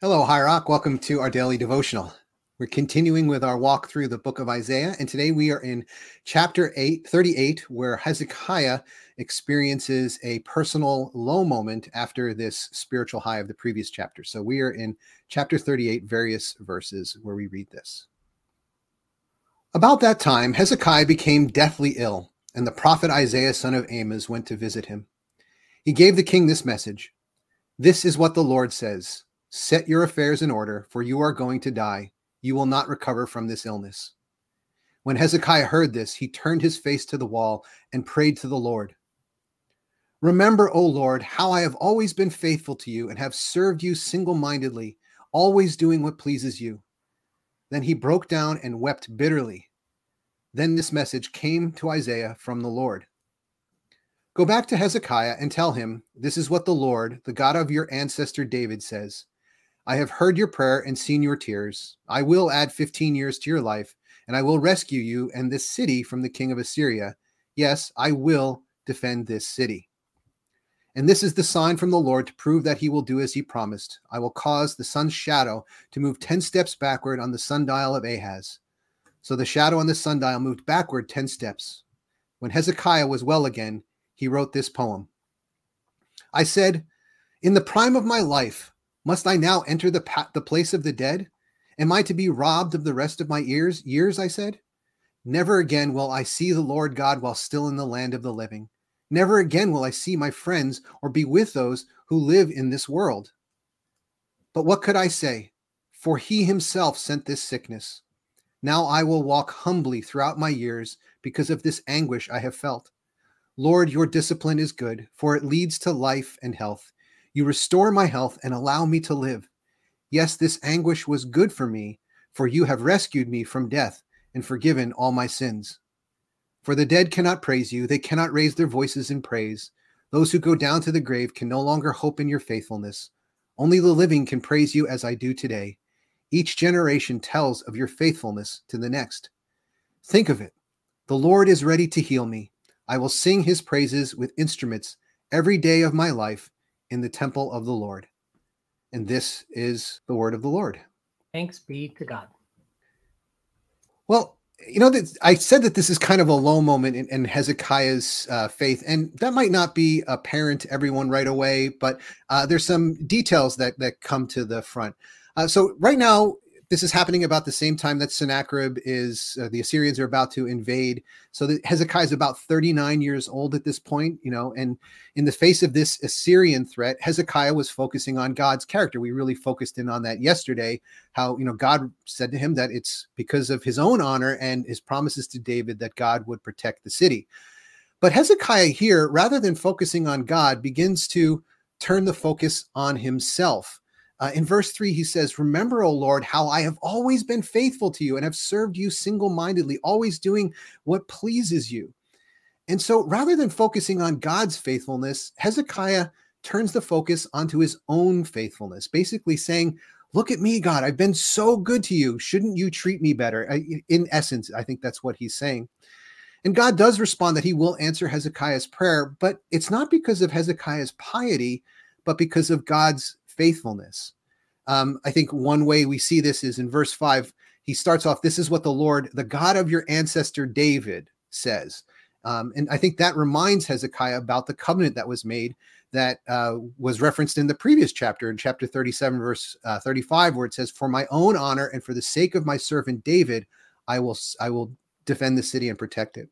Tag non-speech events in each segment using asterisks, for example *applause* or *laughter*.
Hello, High Rock. Welcome to our daily devotional. We're continuing with our walk through the book of Isaiah, and today we are in chapter 8, 38, where Hezekiah experiences a personal low moment after this spiritual high of the previous chapter. So we are in chapter 38, various verses where we read this. About that time, Hezekiah became deathly ill, and the prophet Isaiah, son of Amos, went to visit him. He gave the king this message This is what the Lord says Set your affairs in order, for you are going to die. You will not recover from this illness. When Hezekiah heard this, he turned his face to the wall and prayed to the Lord. Remember, O Lord, how I have always been faithful to you and have served you single mindedly, always doing what pleases you. Then he broke down and wept bitterly. Then this message came to Isaiah from the Lord Go back to Hezekiah and tell him, This is what the Lord, the God of your ancestor David, says I have heard your prayer and seen your tears. I will add 15 years to your life, and I will rescue you and this city from the king of Assyria. Yes, I will defend this city. And this is the sign from the Lord to prove that he will do as he promised. I will cause the sun's shadow to move 10 steps backward on the sundial of Ahaz. So the shadow on the sundial moved backward 10 steps. When Hezekiah was well again, he wrote this poem I said, In the prime of my life, must I now enter the, pa- the place of the dead? Am I to be robbed of the rest of my ears? Years, I said. Never again will I see the Lord God while still in the land of the living. Never again will I see my friends or be with those who live in this world. But what could I say? For he himself sent this sickness. Now I will walk humbly throughout my years because of this anguish I have felt. Lord, your discipline is good, for it leads to life and health. You restore my health and allow me to live. Yes, this anguish was good for me, for you have rescued me from death and forgiven all my sins. For the dead cannot praise you, they cannot raise their voices in praise. Those who go down to the grave can no longer hope in your faithfulness. Only the living can praise you as I do today. Each generation tells of your faithfulness to the next. Think of it. The Lord is ready to heal me. I will sing his praises with instruments every day of my life in the temple of the Lord. And this is the word of the Lord. Thanks be to God. Well, you know, that I said that this is kind of a low moment in, in Hezekiah's uh, faith, and that might not be apparent to everyone right away, but uh, there's some details that that come to the front. Uh, so right now, this is happening about the same time that Sennacherib is uh, the Assyrians are about to invade. So Hezekiah is about 39 years old at this point, you know, and in the face of this Assyrian threat, Hezekiah was focusing on God's character. We really focused in on that yesterday, how, you know, God said to him that it's because of his own honor and his promises to David that God would protect the city. But Hezekiah here, rather than focusing on God, begins to turn the focus on himself. Uh, in verse 3, he says, Remember, O Lord, how I have always been faithful to you and have served you single mindedly, always doing what pleases you. And so rather than focusing on God's faithfulness, Hezekiah turns the focus onto his own faithfulness, basically saying, Look at me, God. I've been so good to you. Shouldn't you treat me better? In essence, I think that's what he's saying. And God does respond that he will answer Hezekiah's prayer, but it's not because of Hezekiah's piety, but because of God's faithfulness. Um, I think one way we see this is in verse five. He starts off, This is what the Lord, the God of your ancestor David, says. Um, and I think that reminds Hezekiah about the covenant that was made that uh, was referenced in the previous chapter, in chapter 37, verse uh, 35, where it says, For my own honor and for the sake of my servant David, I will I will defend the city and protect it.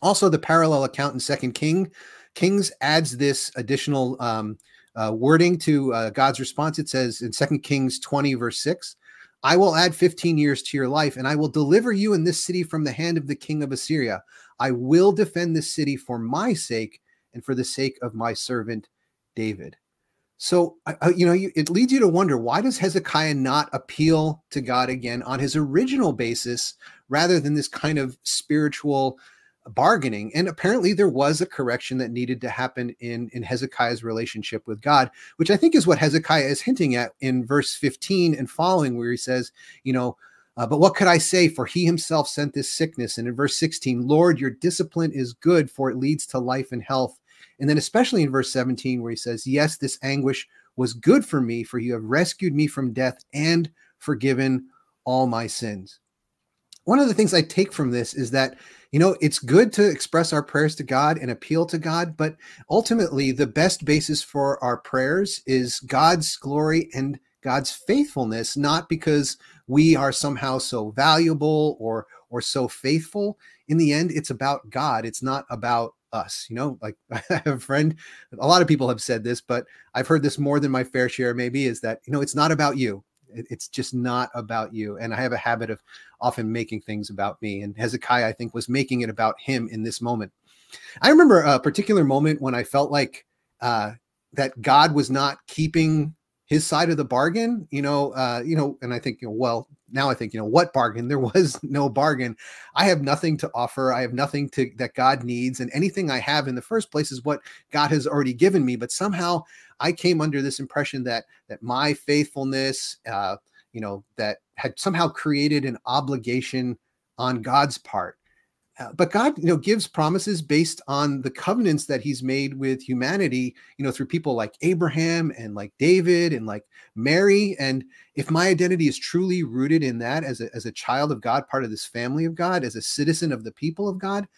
Also, the parallel account in Second King Kings adds this additional um, uh, wording to uh, God's response. It says in Second Kings 20, verse 6, I will add 15 years to your life, and I will deliver you in this city from the hand of the king of Assyria. I will defend this city for my sake and for the sake of my servant David. So, you know, it leads you to wonder why does Hezekiah not appeal to God again on his original basis rather than this kind of spiritual bargaining and apparently there was a correction that needed to happen in in hezekiah's relationship with god which i think is what hezekiah is hinting at in verse 15 and following where he says you know uh, but what could i say? For he himself sent this sickness. And in verse 16 lord your discipline is good for it leads to life and health. And then, especially in verse 17, where he says, Yes, this anguish was good for me, for you have rescued me from death and forgiven all my sins. One of the things I take from this is that, you know, it's good to express our prayers to God and appeal to God, but ultimately, the best basis for our prayers is God's glory and God's faithfulness, not because we are somehow so valuable or or so faithful. In the end, it's about God. It's not about us. You know, like *laughs* I have a friend, a lot of people have said this, but I've heard this more than my fair share, maybe, is that, you know, it's not about you. It's just not about you. And I have a habit of often making things about me. And Hezekiah, I think, was making it about him in this moment. I remember a particular moment when I felt like uh, that God was not keeping his side of the bargain, you know, uh, you know, and I think, you know, well, now I think, you know, what bargain? *laughs* There was no bargain. I have nothing to offer. I have nothing to that God needs, and anything I have in the first place is what God has already given me. But somehow I came under this impression that that my faithfulness, uh, you know, that had somehow created an obligation on God's part uh, but God, you know, gives promises based on the covenants that He's made with humanity, you know, through people like Abraham and like David and like Mary. And if my identity is truly rooted in that as a, as a child of God, part of this family of God, as a citizen of the people of God,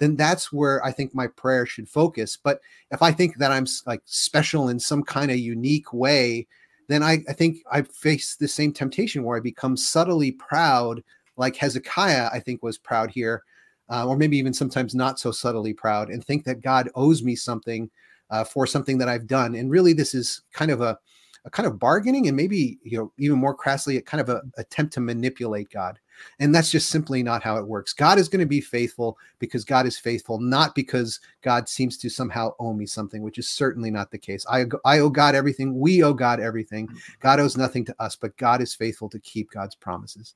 then that's where I think my prayer should focus. But if I think that I'm like special in some kind of unique way, then I, I think I face the same temptation where I become subtly proud, like Hezekiah, I think was proud here uh, or maybe even sometimes not so subtly proud, and think that God owes me something uh, for something that I've done. And really, this is kind of a, a kind of bargaining, and maybe you know even more crassly, a kind of a attempt to manipulate God. And that's just simply not how it works. God is going to be faithful because God is faithful, not because God seems to somehow owe me something, which is certainly not the case. I, I owe God everything. We owe God everything. Mm-hmm. God owes nothing to us, but God is faithful to keep God's promises.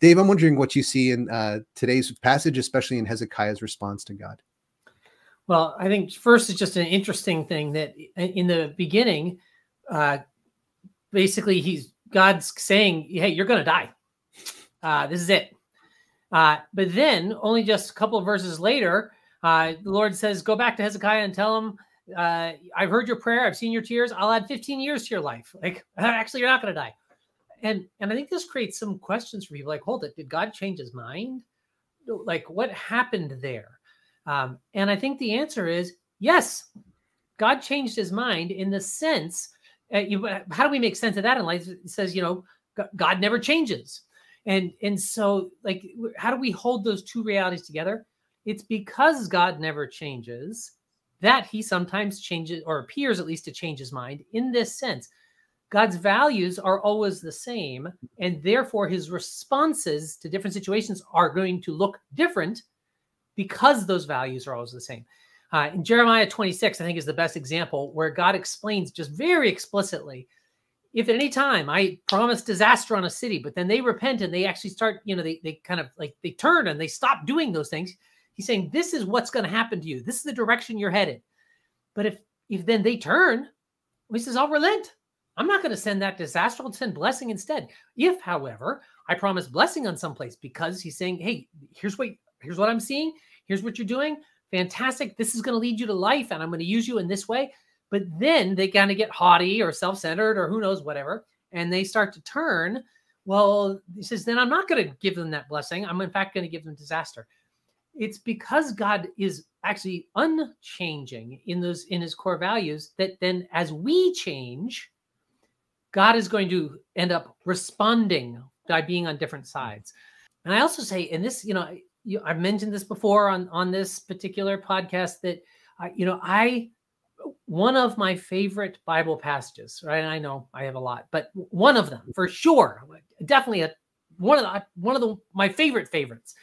Dave, I'm wondering what you see in uh, today's passage, especially in Hezekiah's response to God. Well, I think first it's just an interesting thing that in the beginning, uh, basically he's God's saying, "Hey, you're going to die. Uh, this is it." Uh, but then, only just a couple of verses later, uh, the Lord says, "Go back to Hezekiah and tell him, uh, I've heard your prayer. I've seen your tears. I'll add 15 years to your life. Like, *laughs* actually, you're not going to die." and and i think this creates some questions for people like hold it did god change his mind like what happened there um, and i think the answer is yes god changed his mind in the sense uh, you, how do we make sense of that in life it says you know god never changes and and so like how do we hold those two realities together it's because god never changes that he sometimes changes or appears at least to change his mind in this sense God's values are always the same, and therefore his responses to different situations are going to look different because those values are always the same. Uh, in Jeremiah 26, I think is the best example where God explains just very explicitly if at any time I promise disaster on a city, but then they repent and they actually start, you know, they, they kind of like they turn and they stop doing those things. He's saying, This is what's going to happen to you. This is the direction you're headed. But if if then they turn, he says, I'll relent. I'm not going to send that disaster. I'll send blessing instead. If, however, I promise blessing on some place because he's saying, hey, here's what here's what I'm seeing. Here's what you're doing. Fantastic. This is going to lead you to life, and I'm going to use you in this way. But then they kind of get haughty or self-centered or who knows whatever, and they start to turn. Well, he says, then I'm not going to give them that blessing. I'm in fact going to give them disaster. It's because God is actually unchanging in those in his core values that then as we change, God is going to end up responding by being on different sides. And I also say, and this, you know, I've mentioned this before on on this particular podcast that, uh, you know, I one of my favorite Bible passages, right? I know I have a lot, but one of them for sure, definitely a one of the one of the my favorite favorites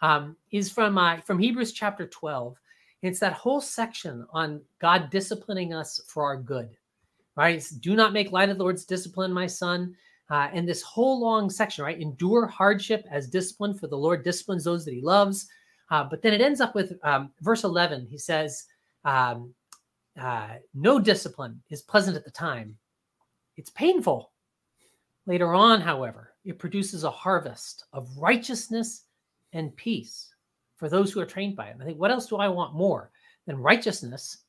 um, is from uh, from Hebrews chapter twelve. It's that whole section on God disciplining us for our good right? Do not make light of the Lord's discipline, my son. Uh, and this whole long section, right? Endure hardship as discipline, for the Lord disciplines those that he loves. Uh, but then it ends up with um, verse 11. He says, um, uh, No discipline is pleasant at the time, it's painful. Later on, however, it produces a harvest of righteousness and peace for those who are trained by it. And I think, what else do I want more than righteousness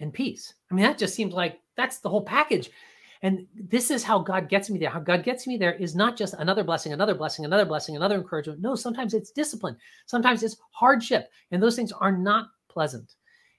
and peace. I mean, that just seems like that's the whole package. And this is how God gets me there. How God gets me there is not just another blessing, another blessing, another blessing, another encouragement. No, sometimes it's discipline. Sometimes it's hardship. And those things are not pleasant.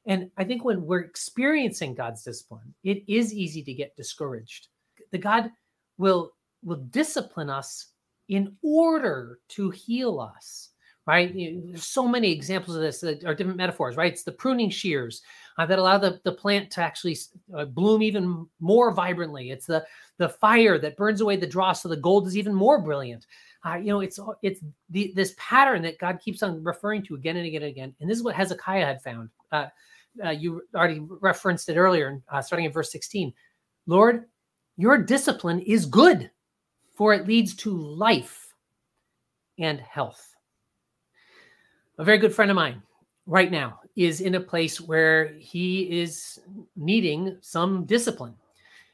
And I think when we're experiencing God's discipline, it is easy to get discouraged. The God will will discipline us in order to heal us right? There's so many examples of this that are different metaphors, right? It's the pruning shears uh, that allow the, the plant to actually uh, bloom even more vibrantly. It's the the fire that burns away the dross so the gold is even more brilliant. Uh, you know, it's it's the, this pattern that God keeps on referring to again and again and again. And this is what Hezekiah had found. Uh, you already referenced it earlier, uh, starting in verse 16. Lord, your discipline is good, for it leads to life and health. A very good friend of mine right now is in a place where he is needing some discipline.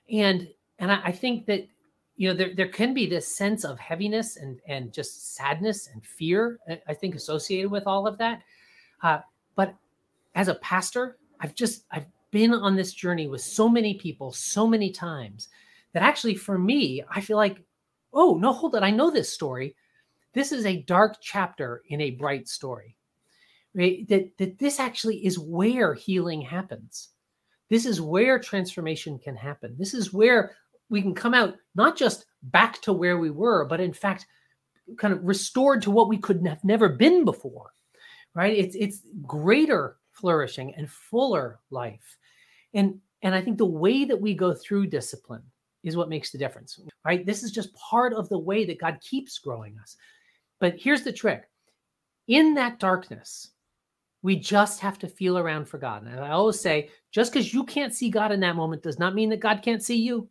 And and I, I, think that you know there, there can be this sense of heaviness and and just sadness and fear i think associated with all of that. Uh, as a pastor i've just i've been on this journey with so many people so many times that actually for me i feel like oh no hold on i know this story this is a dark chapter in a bright story. Right? That, that this actually is where healing happens. This is where transformation can happen. This is where we can come out not just back to where we were, but in fact, kind of restored to what we could have never been before. Right? It's it's greater flourishing and fuller life. And and I think the way that we go through discipline is what makes the difference. Right? This is just part of the way that God keeps growing us. But here's the trick in that darkness, we just have to feel around for God. And I always say, just because you can't see God in that moment does not mean that God can't see you.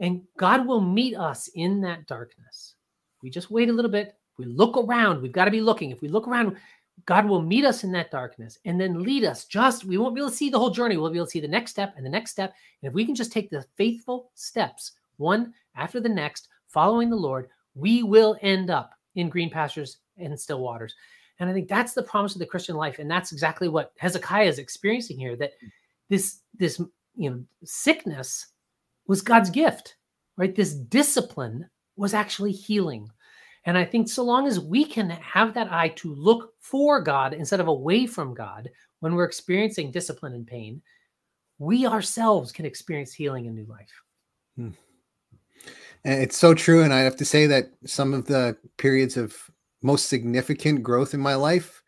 And God will meet us in that darkness. We just wait a little bit. We look around. We've got to be looking. If we look around, God will meet us in that darkness and then lead us. Just we won't be able to see the whole journey. We'll be able to see the next step and the next step. And if we can just take the faithful steps, one after the next, following the Lord, we will end up in green pastures and still waters. And I think that's the promise of the Christian life. And that's exactly what Hezekiah is experiencing here that this, this, you know, sickness was God's gift, right? This discipline was actually healing. And I think so long as we can have that eye to look for God instead of away from God when we're experiencing discipline and pain, we ourselves can experience healing and new life. Hmm. And it's so true. And I have to say that some of the periods of most significant growth in my life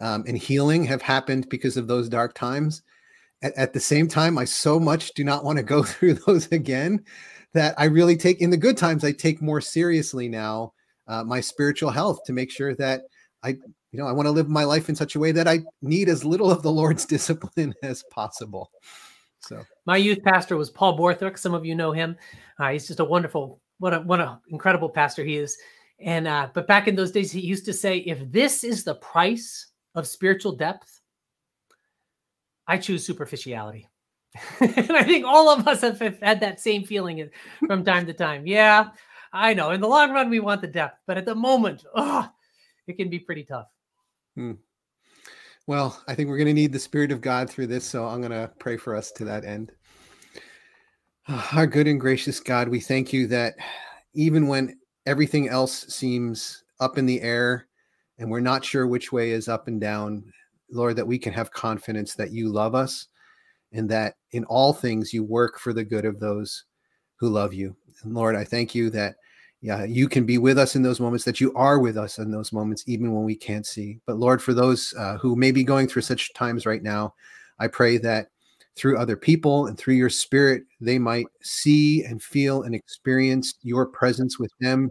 um, and healing have happened because of those dark times. At, at the same time, I so much do not want to go *laughs* through those again that I really take in the good times, I take more seriously now uh, my spiritual health to make sure that I, you know, I want to live my life in such a way that I need as little of the Lord's *laughs* discipline as possible. So my youth pastor was Paul Borthwick. Some of you know him. Uh, he's just a wonderful, what a what an incredible pastor he is. And uh, but back in those days, he used to say, if this is the price of spiritual depth, I choose superficiality. *laughs* and I think all of us have had that same feeling from time to time. Yeah, I know. In the long run, we want the depth, but at the moment, oh, it can be pretty tough. Hmm. Well, I think we're going to need the Spirit of God through this. So I'm going to pray for us to that end. *sighs* Our good and gracious God, we thank you that even when everything else seems up in the air and we're not sure which way is up and down, Lord, that we can have confidence that you love us and that in all things you work for the good of those who love you. And Lord, I thank you that yeah, you can be with us in those moments, that you are with us in those moments, even when we can't see. But Lord, for those uh, who may be going through such times right now, I pray that through other people and through your spirit, they might see and feel and experience your presence with them.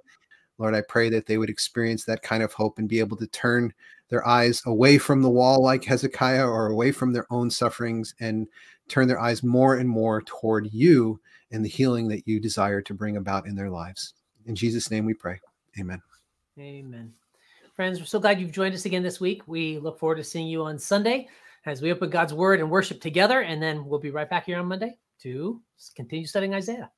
Lord, I pray that they would experience that kind of hope and be able to turn their eyes away from the wall like Hezekiah or away from their own sufferings and turn their eyes more and more toward you and the healing that you desire to bring about in their lives. In Jesus' name we pray. Amen. Amen. Friends, we're so glad you've joined us again this week. We look forward to seeing you on Sunday as we open God's word and worship together. And then we'll be right back here on Monday to continue studying Isaiah.